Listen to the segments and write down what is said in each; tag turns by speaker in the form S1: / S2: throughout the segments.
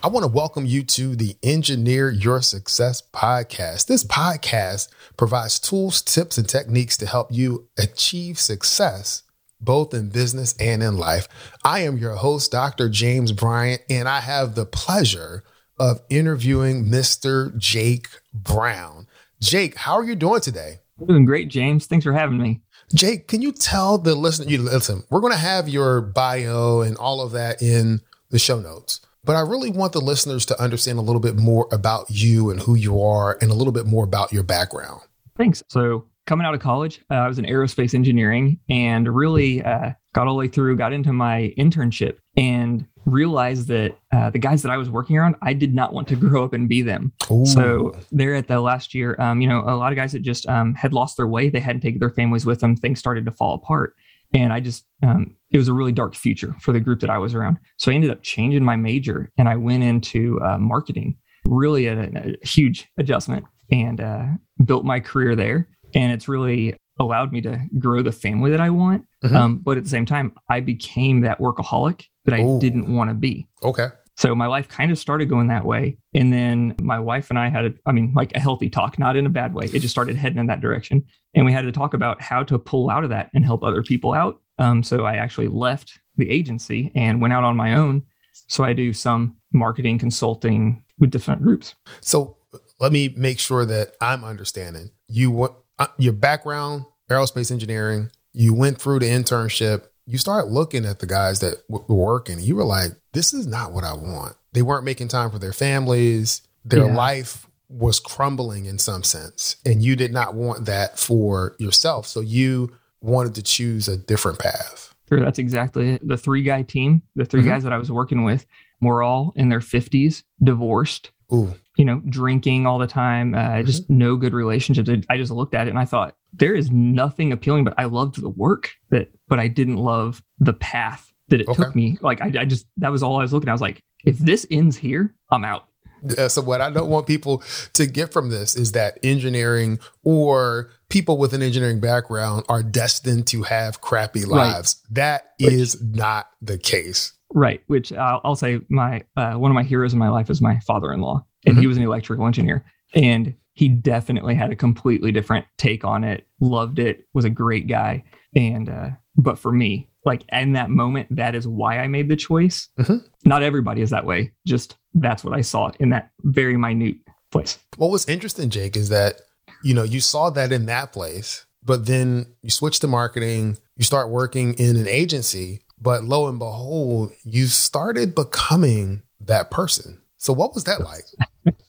S1: I want to welcome you to the Engineer Your Success podcast. This podcast provides tools, tips, and techniques to help you achieve success both in business and in life. I am your host, Dr. James Bryant, and I have the pleasure of interviewing Mr. Jake Brown. Jake, how are you doing today?
S2: I'm doing great, James. Thanks for having me.
S1: Jake, can you tell the listener, you listen, we're going to have your bio and all of that in the show notes. But I really want the listeners to understand a little bit more about you and who you are and a little bit more about your background.
S2: Thanks. So, coming out of college, uh, I was in aerospace engineering and really uh, got all the way through, got into my internship and realized that uh, the guys that I was working around, I did not want to grow up and be them. Ooh. So there at the last year, um, you know, a lot of guys that just um, had lost their way, they hadn't taken their families with them, things started to fall apart. And I just, um, it was a really dark future for the group that I was around. So I ended up changing my major and I went into uh, marketing, really a, a, huge adjustment and uh, built my career there. And it's really allowed me to grow the family that I want. Mm-hmm. Um, but at the same time, I became that workaholic that I Ooh. didn't want to be.
S1: Okay.
S2: So my life kind of started going that way. And then my wife and I had, a, I mean, like a healthy talk, not in a bad way. It just started heading in that direction. And we had to talk about how to pull out of that and help other people out. Um, so I actually left the agency and went out on my own. So I do some marketing consulting with different groups.
S1: So let me make sure that I'm understanding. You uh, your background, aerospace engineering, you went through the internship, you start looking at the guys that w- were working, you were like, this is not what I want. They weren't making time for their families. Their yeah. life was crumbling in some sense. And you did not want that for yourself. So you wanted to choose a different path.
S2: Sure, that's exactly it. The three guy team, the 3 mm-hmm. guys that I was working with, were all in their 50s, divorced, Ooh. you know, drinking all the time, uh, mm-hmm. just no good relationships. I just looked at it and I thought, there is nothing appealing, but I loved the work that, but I didn't love the path that it okay. took me. Like, I, I just, that was all I was looking at. I was like, if this ends here, I'm out.
S1: Yeah, so what I don't want people to get from this is that engineering or people with an engineering background are destined to have crappy lives. Right. That which, is not the case.
S2: Right. Which I'll, I'll say my uh, one of my heroes in my life is my father-in-law, and mm-hmm. he was an electrical engineer, and he definitely had a completely different take on it. Loved it. Was a great guy, and uh, but for me, like in that moment, that is why I made the choice. Mm-hmm. Not everybody is that way. Just that's what I saw in that very minute place.
S1: What was interesting, Jake, is that you know you saw that in that place, but then you switch to marketing. You start working in an agency but lo and behold, you started becoming that person. So what was that like?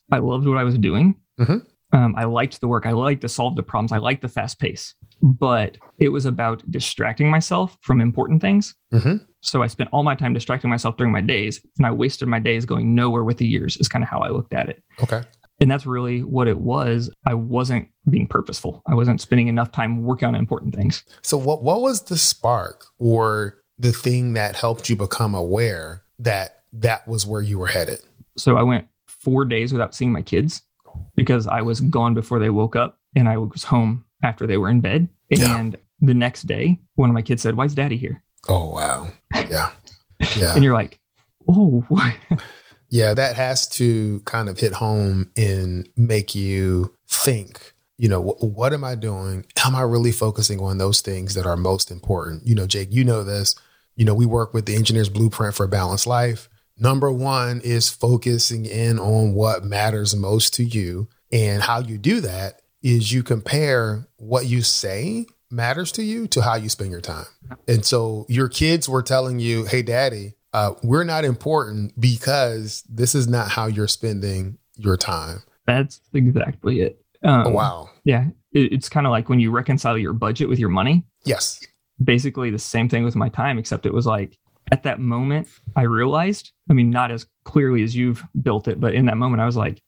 S2: I loved what I was doing. Mm-hmm. Um, I liked the work. I liked to solve the problems. I liked the fast pace, but it was about distracting myself from important things. Mm-hmm. So I spent all my time distracting myself during my days, and I wasted my days going nowhere with the years. Is kind of how I looked at it.
S1: Okay.
S2: And that's really what it was. I wasn't being purposeful. I wasn't spending enough time working on important things.
S1: So what what was the spark or the thing that helped you become aware that that was where you were headed?
S2: So I went four days without seeing my kids because I was gone before they woke up and I was home after they were in bed. And yeah. the next day, one of my kids said, Why is daddy here?
S1: Oh, wow. Yeah. Yeah.
S2: and you're like, Oh,
S1: yeah, that has to kind of hit home and make you think you know, what am I doing? Am I really focusing on those things that are most important? You know, Jake, you know this you know, we work with the engineer's blueprint for a balanced life. Number one is focusing in on what matters most to you. And how you do that is you compare what you say matters to you to how you spend your time. And so your kids were telling you, hey, daddy, uh, we're not important because this is not how you're spending your time.
S2: That's exactly it.
S1: Um, oh, wow.
S2: Yeah. It, it's kind of like when you reconcile your budget with your money.
S1: Yes
S2: basically the same thing with my time, except it was like at that moment, I realized, I mean, not as clearly as you've built it, but in that moment, I was like,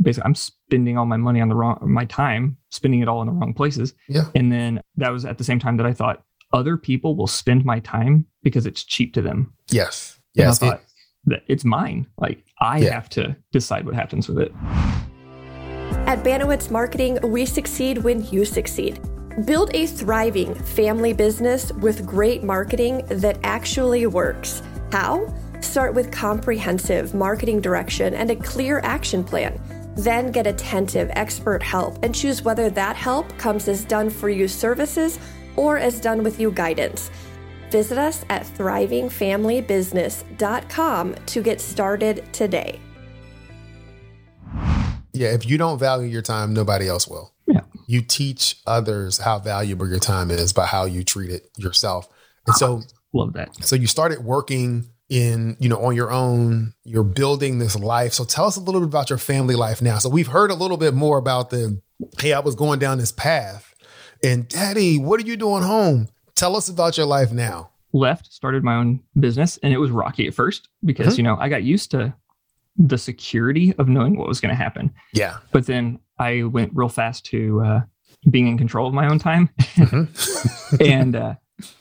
S2: basically, I'm spending all my money on the wrong, my time, spending it all in the wrong places.
S1: Yeah.
S2: And then that was at the same time that I thought other people will spend my time because it's cheap to them.
S1: Yes.
S2: And I
S1: Yes.
S2: thought that it's mine. Like I
S1: Yeah.
S2: have to decide what happens with it.
S3: At Banowitz Marketing, we succeed when you succeed. Build a thriving family business with great marketing that actually works. How? Start with comprehensive marketing direction and a clear action plan. Then get attentive expert help and choose whether that help comes as done for you services or as done with you guidance. Visit us at thrivingfamilybusiness.com to get started today.
S1: Yeah. If you don't value your time, nobody else will. You teach others how valuable your time is by how you treat it yourself. And so,
S2: Love that.
S1: so you started working in, you know, on your own, you're building this life. So tell us a little bit about your family life now. So we've heard a little bit more about the, hey, I was going down this path. And daddy, what are you doing home? Tell us about your life now.
S2: Left, started my own business, and it was rocky at first because,
S1: Mhm.
S2: you know, I got used to the security of knowing what was going to happen.
S1: Yeah.
S2: But then I went real fast to uh, being in control of my own time
S1: Mhm.
S2: and uh,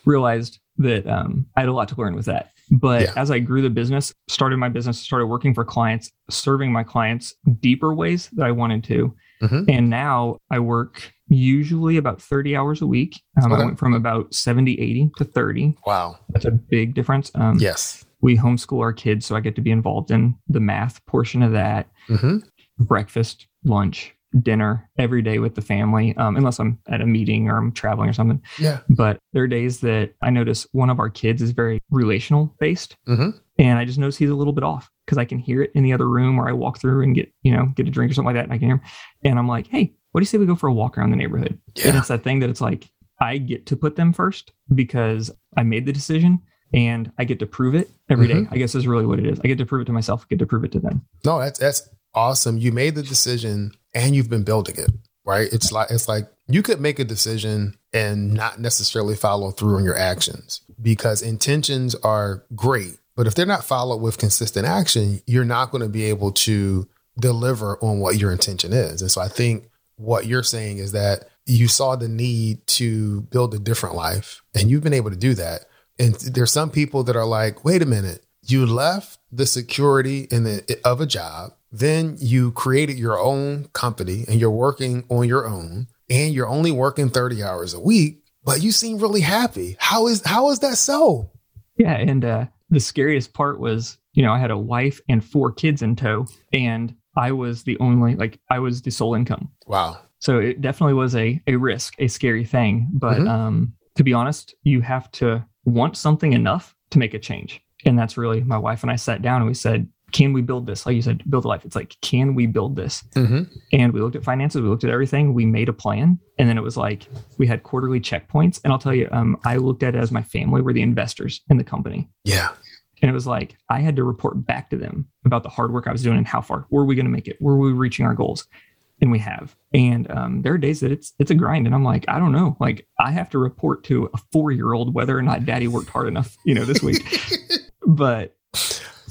S2: realized that um, I had a lot to learn with that. But
S1: Yeah.
S2: as I grew the business, started my business, started working for clients, serving my clients deeper ways that I wanted to.
S1: Mhm.
S2: And now I work usually about 30 hours a week. Um,
S1: Okay.
S2: I went from about 70, 80 to 30.
S1: wow.
S2: That's a big difference. Um,
S1: Yes.
S2: We homeschool our kids, so I get to be involved in the math portion of that
S1: hmm
S2: breakfast, lunch, dinner every day with the family, um, unless I'm at a meeting or I'm traveling or something.
S1: Yeah.
S2: But there are days that I notice one of our kids is very relational based.
S1: Mhm.
S2: And I just notice he's a little bit off because I can hear it in the other room or I walk through and get, you know, get a drink or something like that. And I can hear him. And I'm like, hey, what do you say we go for a walk around the neighborhood? And it's that thing that it's like, I get to put them first because I made the decision and I get to prove it every day.
S1: Mhm.
S2: I guess is really what it is. I get to prove it to myself, get to prove it to them.
S1: No, that's that's awesome. You made the decision and you've been building it, right? It's like it's like you could make a decision and not necessarily follow through on your actions because intentions are great, but if they're not followed with consistent action, you're not going to be able to deliver on what your intention is. And so I think what you're saying is that you saw the need to build a different life and you've been able to do that. And there's some people that are like, wait a minute, you left the security in the of a job, then you created your own company and you're working on your own and you're only working 30 hours a week, but you seem really happy. How is how is that so?
S2: Yeah, and uh, the scariest part was, you know, I had a wife and four kids in tow, and I was the only, like, I was the sole income.
S1: Wow.
S2: So it definitely was a a risk, a scary thing. But
S1: Mhm.
S2: um, to be honest, you have to want something enough to make a change, and that's really my wife and I sat down and we said, "Can we build this?" Like you said, build a life. It's like, can we build this?
S1: hmm
S2: And we looked at finances, we looked at everything, we made a plan, and then it was like we had quarterly checkpoints. And I'll tell you, um, I looked at it as my family were the investors in the company.
S1: Yeah.
S2: And it was like I had to report back to them about the hard work I was doing and how far were we going to make it? Were we reaching our goals? And we have. And um, there are days that it's it's a grind, and I'm like, I don't know. Like I have to report to a four year old whether or not Daddy worked hard enough, you know, this week. but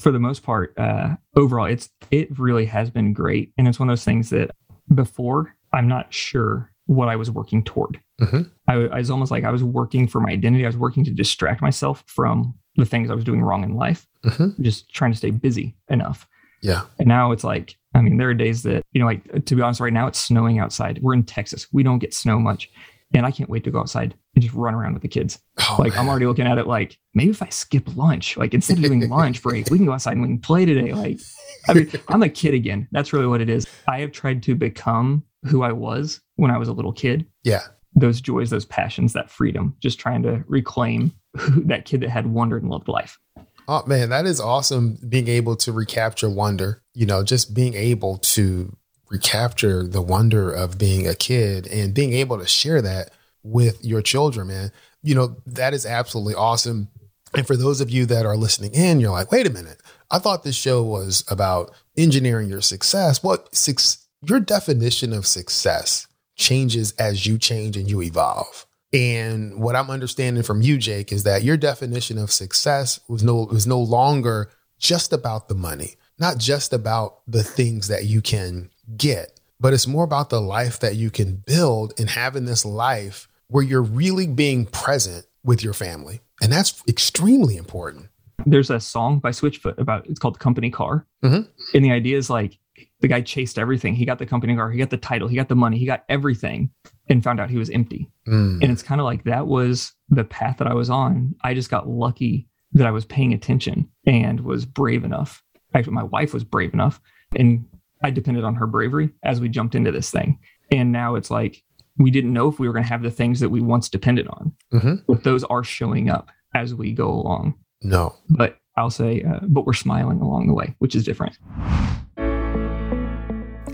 S2: for the most part, uh, overall, it's it really has been great, and it's one of those things that before I'm not sure what I was working toward.
S1: Mhm.
S2: I, I was almost like I was working for my identity. I was working to distract myself from the things I was doing wrong in life,
S1: hmm
S2: just trying to stay busy enough.
S1: Yeah.
S2: And now it's like, I mean, there are days that, you know, like to be honest, right now it's snowing outside. We're in Texas. We don't get snow much. And I can't wait to go outside and just run around with the kids.
S1: Oh,
S2: like I'm already looking at it like maybe if I skip lunch, like instead of doing lunch break, we can go outside and we can play today. Like, I mean, I'm a kid again. That's really what it is. I have tried to become who I was when I was a little kid.
S1: Yeah.
S2: Those joys, those passions, that freedom, just trying to reclaim who, that kid that had wondered and loved life.
S1: Oh man, that is awesome being able to recapture wonder, you know, just being able to recapture the wonder of being a kid and being able to share that with your children, man. You know, that is absolutely awesome. And for those of you that are listening in, you're like, wait a minute. I thought this show was about engineering your success. What six your definition of success changes as you change and you evolve. And what I'm understanding from you, Jake, is that your definition of success was no was no longer just about the money, not just about the things that you can get, but it's more about the life that you can build and having this life where you're really being present with your family. And that's extremely important.
S2: There's a song by Switchfoot about it's called the company car.
S1: Mhm.
S2: And the idea is like the guy chased everything. He got the company car, he got the title, he got the money, he got everything and found out he was empty.
S1: Mm.
S2: And it's kind of like that was the path that I was on. I just got lucky that I was paying attention and was brave enough. Actually, my wife was brave enough and I depended on her bravery as we jumped into this thing. And now it's like we didn't know if we were going to have the things that we once depended on,
S1: Mhm.
S2: but those are showing up as we go along.
S1: No.
S2: But I'll say, uh, but we're smiling along the way, which is different.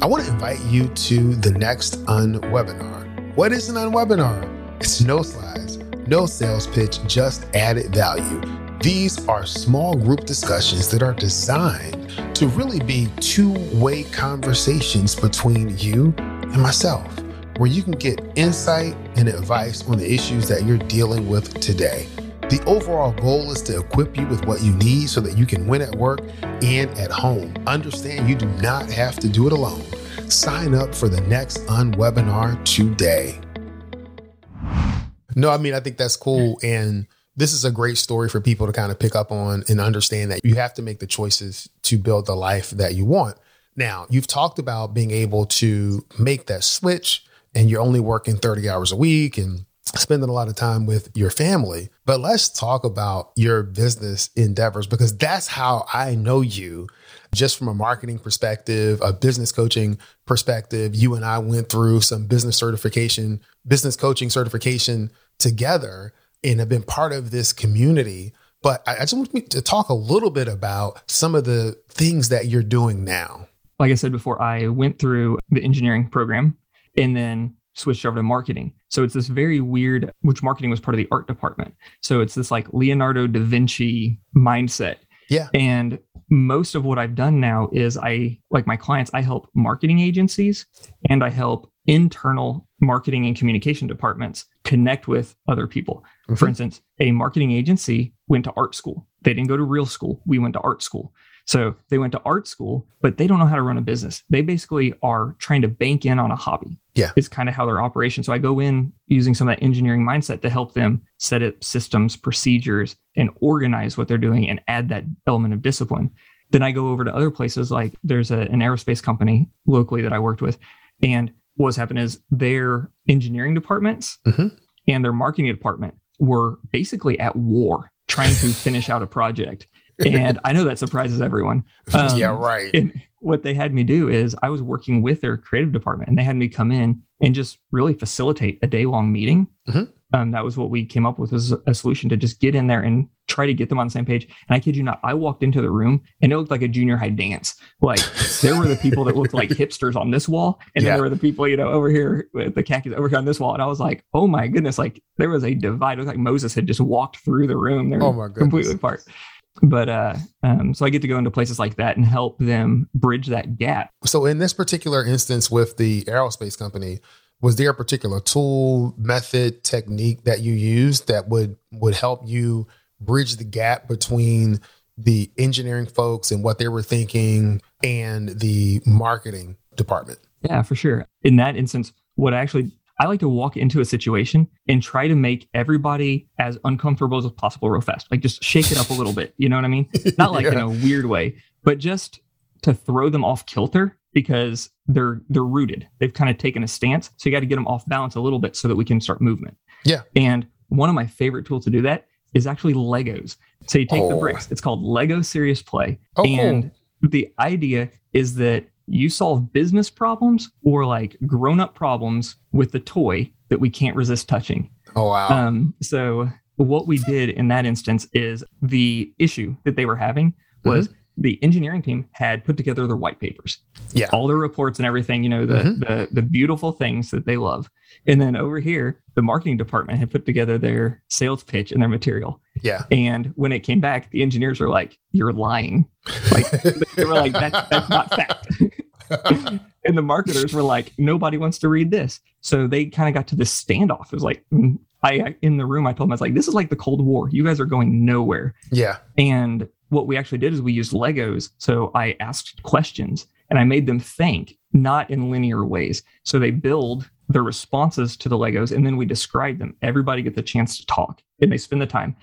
S1: I want to invite you to the next unwebinar. What is an unwebinar? It's no slides, no sales pitch, just added value. These are small group discussions that are designed to really be two way conversations between you and myself, where you can get insight and advice on the issues that you're dealing with today. The overall goal is to equip you with what you need so that you can win at work and at home. Understand you do not have to do it alone. Sign up for the next unwebinar today. No, I mean, I think that's cool. And this is a great story for people to kind of pick up on and understand that you have to make the choices to build the life that you want. Now, you've talked about being able to make that switch and you're only working 30 hours a week and spending a lot of time with your family. But let's talk about your business endeavors because that's how I know you just from a marketing perspective, a business coaching perspective. You and I went through some business certification, business coaching certification together and have been part of this community. But I I just want me to talk a little bit about some of the things that you're doing now.
S2: like I said before, I went through the engineering program and then switched over to marketing. So it's this very weird, which marketing was part of the art department. So it's this like Leonardo da Vinci mindset.
S1: Yeah.
S2: And most of what I've done now is I, like my clients, I help marketing agencies and I help internal marketing and communication departments connect with other people. For
S1: Mhm.
S2: instance, a marketing agency went to art school. They didn't go to real school. We went to art school. So they went to art school, but they don't know how to run a business. They basically are trying to bank in on a hobby.
S1: Yeah.
S2: It's kind of how their operation. So I go in using some of that engineering mindset to help them set up systems, procedures, and organize what they're doing and add that element of discipline. Then I go over to other places like there's a, an aerospace company locally that I worked with. And what's happened is their engineering departments
S1: Mhm.
S2: and their marketing department were basically at war trying to finish out a project. And I know that surprises everyone. Um,
S1: yeah, right.
S2: And what they had me do is I was working with their creative department and they had me come in and just really facilitate a day long meeting.
S1: Mhm.
S2: Um, that was what we came up with as a solution to just get in there and try to get them on the same page. And I kid you not, I walked into the room and it looked like a junior high dance. Like there were the people that looked like hipsters on this wall, and
S1: Yeah.
S2: then there were the people, you know, over here with the khakis over here on this wall. And I was like, oh my goodness, like there was a divide. It looked like Moses had just walked through the room. They're
S1: Oh my goodness.
S2: completely apart. But uh, um, so I get to go into places like that and help them bridge that gap.
S1: So in this particular instance with the aerospace company, was there a particular tool, method, technique that you used that would would help you bridge the gap between the engineering folks and what they were thinking and the marketing department?
S2: Yeah, for sure. In that instance, what I actually I like to walk into a situation and try to make everybody as uncomfortable as possible real fast. Like just shake it up a little bit. You know what I mean? Not like in a weird way, but just to throw them off kilter because they're they're rooted. They've kind of taken a stance. So you got to get them off balance a little bit so that we can start movement.
S1: Yeah.
S2: And one of my favorite tools to do that is actually Legos. So you take the
S1: Oh.
S2: bricks. It's called Lego Serious Play.
S1: Oh, cool.
S2: and the idea is that you solve business problems or like grown up problems with the toy that we can't resist touching.
S1: Oh wow.
S2: Um, so what we did in that instance is the issue that they were having was the engineering team had put together their white papers,
S1: Yeah.
S2: all their reports and everything, you know, the,
S1: Mhm.
S2: the the beautiful things that they love. And then over here, the marketing department had put together their sales pitch and their material.
S1: yeah.
S2: And when it came back, the engineers were like, "You're lying." Like they were like, "That's that's not fact." and the marketers were like, "Nobody wants to read this." So they kind of got to this standoff. It was like, I in the room, I told them I was like, "This is like the Cold War. You guys are going nowhere."
S1: Yeah.
S2: And what we actually did is we used Legos. So I asked questions and I made them think, not in linear ways. So they build their responses to the Legos and then we describe them. Everybody gets a chance to talk and they spend the time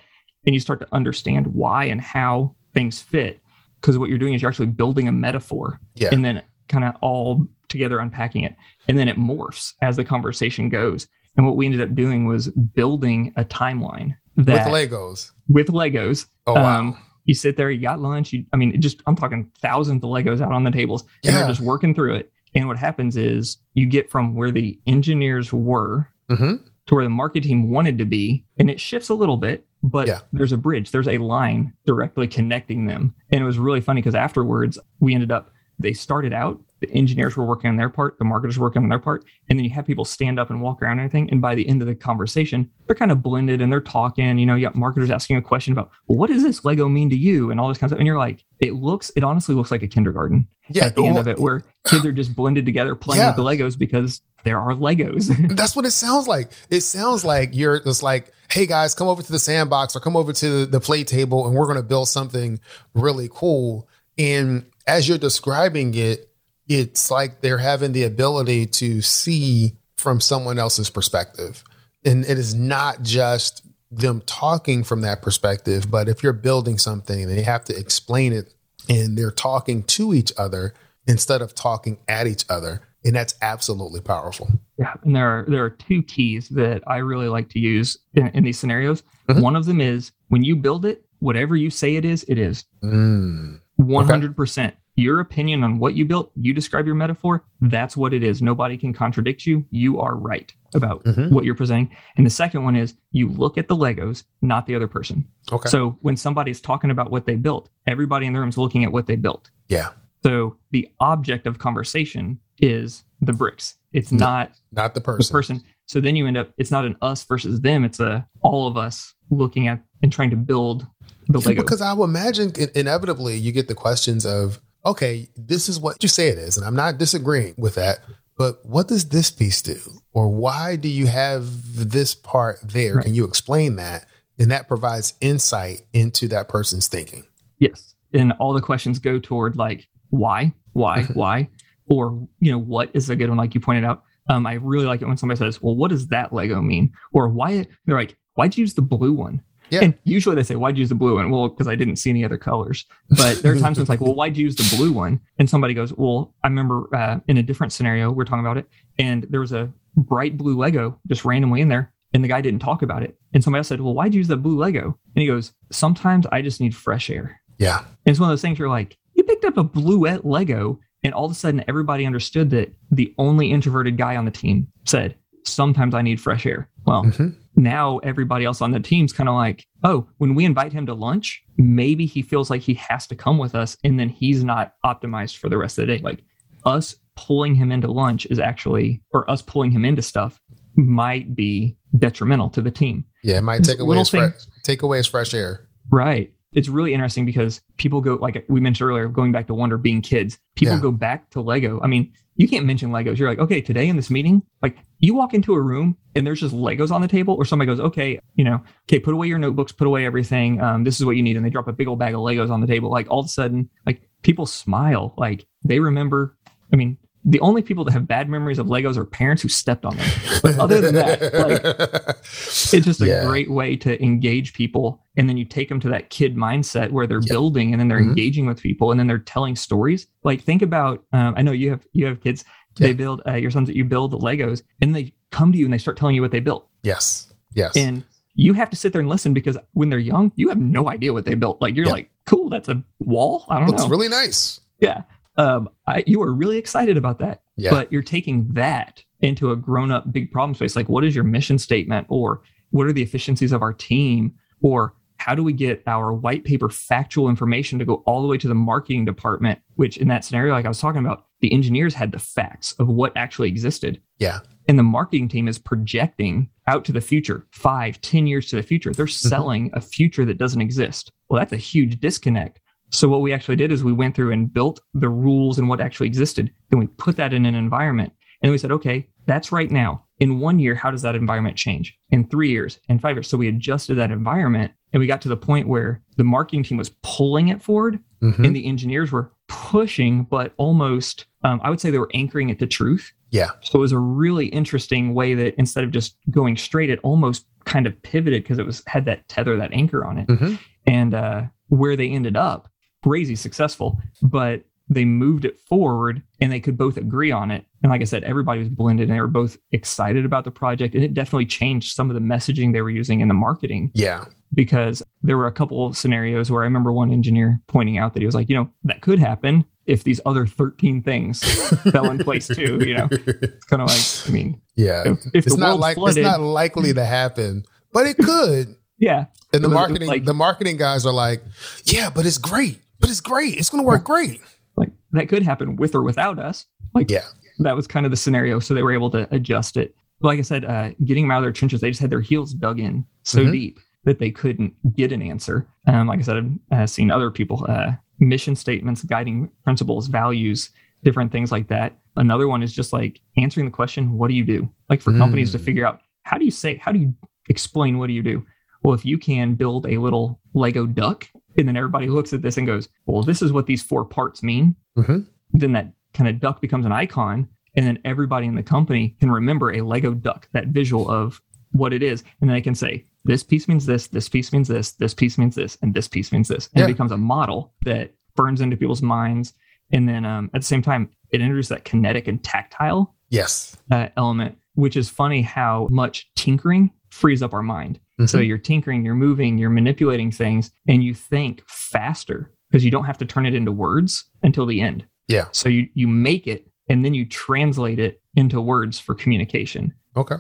S2: and you start to understand why and how things fit. Because what you're doing is you're actually building a metaphor
S1: Yeah.
S2: and then kind of all together unpacking it. And then it morphs as the conversation goes. And what we ended up doing was building a timeline that
S1: With Legos.
S2: with Legos.
S1: Oh wow.
S2: Um, you sit there, you got lunch. You, I mean, it just I'm talking thousands of Legos out on the tables, and
S1: Yeah.
S2: they're just working through it. And what happens is you get from where the engineers were
S1: hmm
S2: to where the market team wanted to be, and it shifts a little bit, but
S1: Yeah.
S2: there's a bridge, there's a line directly connecting them. And it was really funny because afterwards we ended up they started out, the engineers were working on their part, the marketers were working on their part, and then you have people stand up and walk around and everything. And by the end of the conversation, they're kind of blended and they're talking. You know, you got marketers asking a question about, well, what does this Lego mean to you? And all this kind of stuff. And you're like, it looks, it honestly looks like a kindergarten
S1: Yeah.
S2: at the end
S1: well,
S2: of it, where kids are just blended together playing
S1: Yeah.
S2: with the Legos because there are Legos.
S1: That's what it sounds like. It sounds like you're just like, hey guys, come over to the sandbox or come over to the play table and we're going to build something really cool. And as you're describing it, it's like they're having the ability to see from someone else's perspective. And it is not just them talking from that perspective, but if you're building something and they have to explain it and they're talking to each other instead of talking at each other. And that's absolutely powerful.
S2: Yeah, and there are there are two keys that I really like to use in, in these scenarios.
S1: Mhm.
S2: One of them is when you build it, whatever you say it is, it is
S1: Mm.
S2: one hundred percent. Your opinion on what you built, you describe your metaphor. That's what it is. Nobody can contradict you. You are right about
S1: Mhm.
S2: what you're presenting. And the second one is you look at the Legos, not the other person.
S1: Okay.
S2: So when somebody's talking about what they built, everybody in the room is looking at what they built.
S1: yeah.
S2: So the object of conversation is the bricks. It's
S1: No.
S2: not
S1: Not the person.
S2: the
S1: person.
S2: person. So then you end up, it's not an us versus them. It's a all of us looking at and trying to build the Lego.
S1: Because I would imagine inevitably you get the questions of, okay, this is what you say it is. And I'm not disagreeing with that. But what does this piece do? Or why do you have this part there?
S2: Right.
S1: Can you explain that? And that provides insight into that person's thinking.
S2: yes. And all the questions go toward like, why, why, why? Or, you know, what is a good one? Like you pointed out. Um, I really like it when somebody says, well, what does that Lego mean? Or why, they're like, why'd you use the blue one?
S1: Yeah.
S2: And usually they say, why'd you use the blue one? Well, because I didn't see any other colors. But there are times when it's like, well, why'd you use the blue one? And somebody goes, well, I remember uh, in a different scenario, we are talking about it, and there was a bright blue Lego just randomly in there, and the guy didn't talk about it. And somebody else said, well, why'd you use the blue Lego? And he goes, sometimes I just need fresh air.
S1: Yeah.
S2: And it's one of those things you're like, you picked up a blue Lego, and all of a sudden everybody understood that the only introverted guy on the team said, sometimes I need fresh air. Well,
S1: Mhm.
S2: Now everybody else on the team's kind of like, oh, when we invite him to lunch, maybe he feels like he has to come with us and then he's not optimized for the rest of the day. Like us pulling him into lunch is actually, or us pulling him into stuff might be detrimental to the team.
S1: Yeah. It might take away his, fre- take away his fresh air.
S2: Right. It's really interesting because people go, like we mentioned earlier, going back to Wonder being kids, people
S1: Yeah.
S2: go back to Lego. I mean, you can't mention Legos. You're like, okay, today in this meeting, like you walk into a room and there's just Legos on the table, or somebody goes, okay, you know, okay, put away your notebooks, put away everything. Um, this is what you need. And they drop a big old bag of Legos on the table. Like all of a sudden, like people smile, like they remember. I mean, the only people that have bad memories of Legos are parents who stepped on them. But other than that, like, it's just a
S1: Yeah.
S2: great way to engage people and then you take them to that kid mindset where they're
S1: Yeah.
S2: building and then they're
S1: Mhm.
S2: engaging with people and then they're telling stories like think about um, i know you have you have kids they
S1: Yeah.
S2: build uh, your sons that you build legos and they come to you and they start telling you what they built
S1: yes. Yes.
S2: and you have to sit there and listen because when they're young you have no idea what they built like you're
S1: Yeah.
S2: like cool that's a wall i don't
S1: Looks
S2: know It's
S1: really nice.
S2: yeah um, I, you are really excited about that
S1: Yeah.
S2: but you're taking that into a grown-up big problem space. Like what is your mission statement or what are the efficiencies of our team or how do we get our white paper factual information to go all the way to the marketing department which in that scenario like i was talking about the engineers had the facts of what actually existed.
S1: Yeah.
S2: and the marketing team is projecting out to the future five ten years to the future. They're selling a future that doesn't exist. Well that's a huge disconnect so what we actually did is we went through and built the rules and what actually existed then we put that in an environment and we said okay that's right now in one year, how does that environment change? In three years, in five years. So we adjusted that environment and we got to the point where the marketing team was pulling it forward
S1: Mhm.
S2: and the engineers were pushing, but almost, um, I would say they were anchoring it to truth.
S1: Yeah.
S2: So it was a really interesting way that instead of just going straight, it almost kind of pivoted because it was had that tether, that anchor on it.
S1: Mhm.
S2: And uh, where they ended up, crazy successful, but they moved it forward and they could both agree on it. And like I said, everybody was blended and they were both excited about the project. And it definitely changed some of the messaging they were using in the marketing
S1: Yeah.
S2: because there were a couple of scenarios where I remember one engineer pointing out that he was like, you know, that could happen if these other 13 things fell in place too. You know, it's kind of like, I mean,
S1: Yeah.
S2: if, if
S1: It's not like
S2: flooded,
S1: it's not likely to happen, but it could.
S2: yeah,
S1: And the marketing
S2: like-
S1: the marketing guys are like, yeah, but it's great. But it's great. It's going to work great.
S2: like that could happen with or without us. Like
S1: Yeah.
S2: that was kind of the scenario. So they were able to adjust it. Like I said, uh, getting them out of their trenches, they just had their heels dug in so
S1: Mhm.
S2: deep that they couldn't get an answer. Um, like I said, I've uh, seen other people, uh, mission statements, guiding principles, values, different things like that. Another one is just like answering the question, what do you do? Like for companies to
S1: Mm.
S2: figure out, how do you say, how do you explain what do you do? Well, if you can build a little Lego duck, and then everybody looks at this and goes, well, this is what these four parts mean,
S1: Mhm.
S2: then that kind of duck becomes an icon. And then everybody in the company can remember a Lego duck, that visual of what it is. And then they can say, this piece means this, this piece means this, this piece means this, and this piece means this. And
S1: Yeah.
S2: it becomes a model that burns into people's minds. And then um, at the same time, it introduces that kinetic and tactile
S1: Yes.
S2: uh, element, which is funny how much tinkering frees up our mind. So
S1: Mhm.
S2: you're tinkering, you're moving, you're manipulating things, and you think faster because you don't have to turn it into words until the end.
S1: Yeah.
S2: So you you make it and then you translate it into words for communication.
S1: Okay.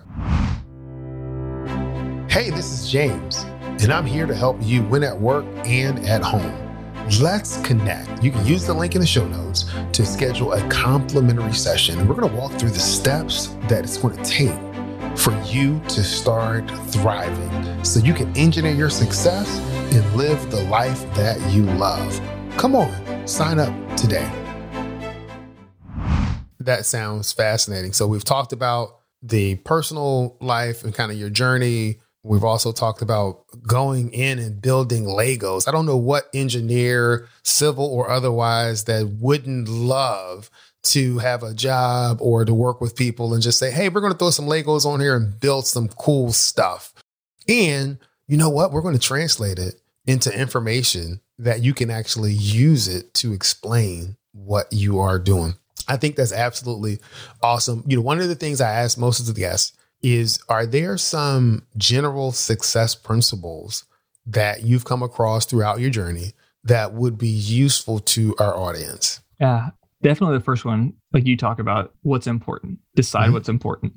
S1: Hey, this is James, and I'm here to help you win at work and at home. Let's connect. You can use the link in the show notes to schedule a complimentary session. We're going to walk through the steps that it's going to take for you to start thriving so you can engineer your success and live the life that you love. Come on, sign up today. That sounds fascinating. So, we've talked about the personal life and kind of your journey. We've also talked about going in and building Legos. I don't know what engineer, civil or otherwise, that wouldn't love to have a job or to work with people and just say, hey, we're going to throw some Legos on here and build some cool stuff. And you know what? We're going to translate it into information that you can actually use it to explain what you are doing. I think that's absolutely awesome. You know, one of the things I ask most of the guests is are there some general success principles that you've come across throughout your journey that would be useful to our audience?
S2: Yeah, definitely the first one, like you talk about what's important, decide
S1: Mhm.
S2: what's important.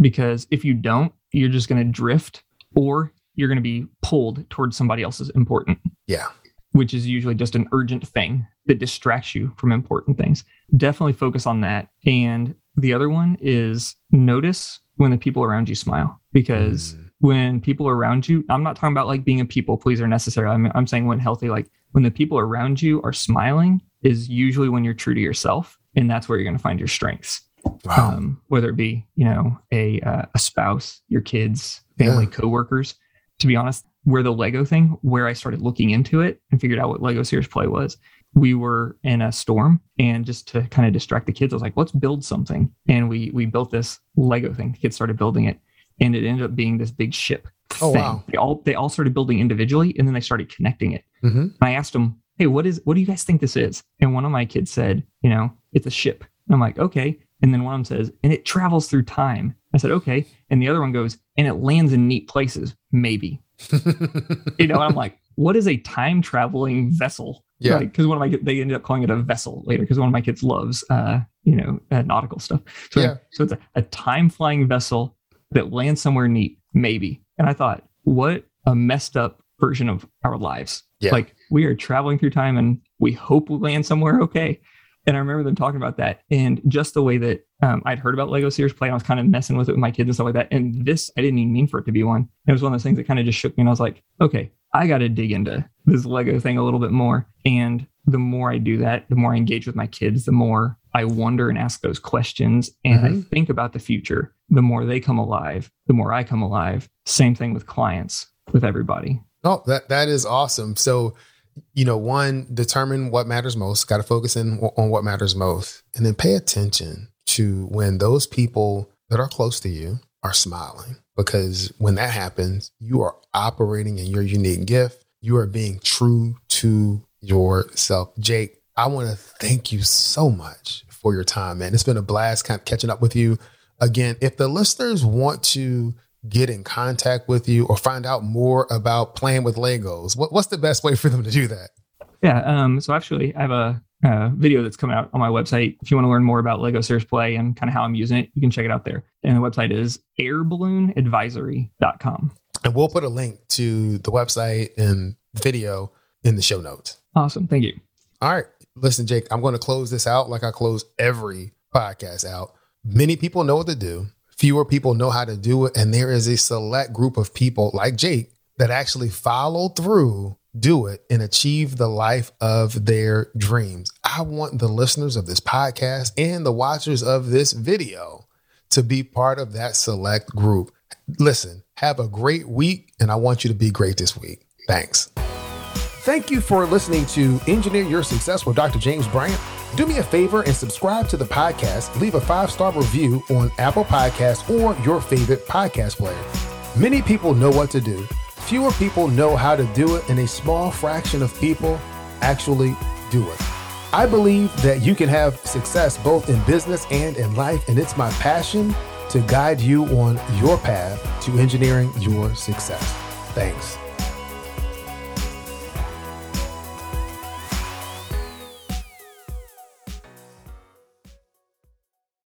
S2: Because if you don't, you're just going to drift or you're going to be pulled towards somebody else's important.
S1: Yeah.
S2: which is usually just an urgent thing that distracts you from important things. Definitely focus on that. And the other one is notice when the people around you smile because
S1: Mm.
S2: when people around you, I'm not talking about like being a people pleaser necessarily. I'm, I'm saying when healthy, like when the people around you are smiling is usually when you're true to yourself. And that's where you're going to find your strengths.
S1: Wow.
S2: Um, whether it be, you know, a, uh, a spouse, your kids, family,
S1: Yeah.
S2: coworkers. To be honest, where the Lego thing, where I started looking into it and figured out what Lego Serious Play was, we were in a storm and just to kind of distract the kids, I was like, let's build something. And we we built this Lego thing. The kids started building it. And it ended up being this big ship.
S1: Oh,
S2: thing.
S1: wow.
S2: They all they all started building individually and then they started connecting it.
S1: Mhm.
S2: And I asked them, hey, what is what do you guys think this is? And one of my kids said, you know, it's a ship. And I'm like, okay. And then one of them says, and it travels through time. I said, okay. And the other one goes, and it lands in neat places, maybe. You know, and I'm like, what is a time traveling vessel?
S1: Yeah.
S2: Because one of my kid- they ended up calling it a vessel later because one of my kids loves uh, you know, uh, nautical stuff. So
S1: Yeah.
S2: so it's a, a time flying vessel that lands somewhere neat, maybe. And I thought, what a messed up version of our lives.
S1: Yeah.
S2: Like we are traveling through time and we hope we land somewhere okay. And I remember them talking about that and just the way that um, I'd heard about Lego Serious Play. I was kind of messing with it with my kids and stuff like that. And this, I didn't even mean for it to be one. It was one of those things that kind of just shook me. And I was like, okay, I got to dig into this Lego thing a little bit more. And the more I do that, the more I engage with my kids, the more I wonder and ask those questions and mm-hmm. I think about the future, the more they come alive, the more I come alive. Same thing with clients, with everybody.
S1: Oh, that that is awesome. So, you know, one, determine what matters most, got to focus in on what matters most, and then pay attention to when those people that are close to you are smiling. Because when that happens, you are operating in your unique gift. You are being true to yourself. Jake, I want to thank you so much for your time, man. It's been a blast kind of catching up with you. Again, if the listeners want to get in contact with you or find out more about playing with Legos, what, what's the best way for them to do that?
S2: Yeah. Um, so actually, I have a, a, video that's coming out on my website. If you want to learn more about Lego Serious Play and kind of how I'm using it, you can check it out there. And the website is airballoonadvisory.com.
S1: And we'll put a link to the website and video in the show notes.
S2: Awesome. Thank you.
S1: All right. Listen, Jake, I'm going to close this out like I close every podcast out. Many people know what to do, fewer people know how to do it. And there is a select group of people like Jake that actually follow through, do it, and achieve the life of their dreams. I want the listeners of this podcast and the watchers of this video to be part of that select group. Listen, have a great week, and I want you to be great this week. Thanks. Thank you for listening to Engineer Your Success with Dr. James Bryant. Do me a favor and subscribe to the podcast. Leave a five star review on Apple Podcasts or your favorite podcast player. Many people know what to do, fewer people know how to do it, and a small fraction of people actually do it. I believe that you can have success both in business and in life, and it's my passion to guide you on your path to engineering your success. Thanks.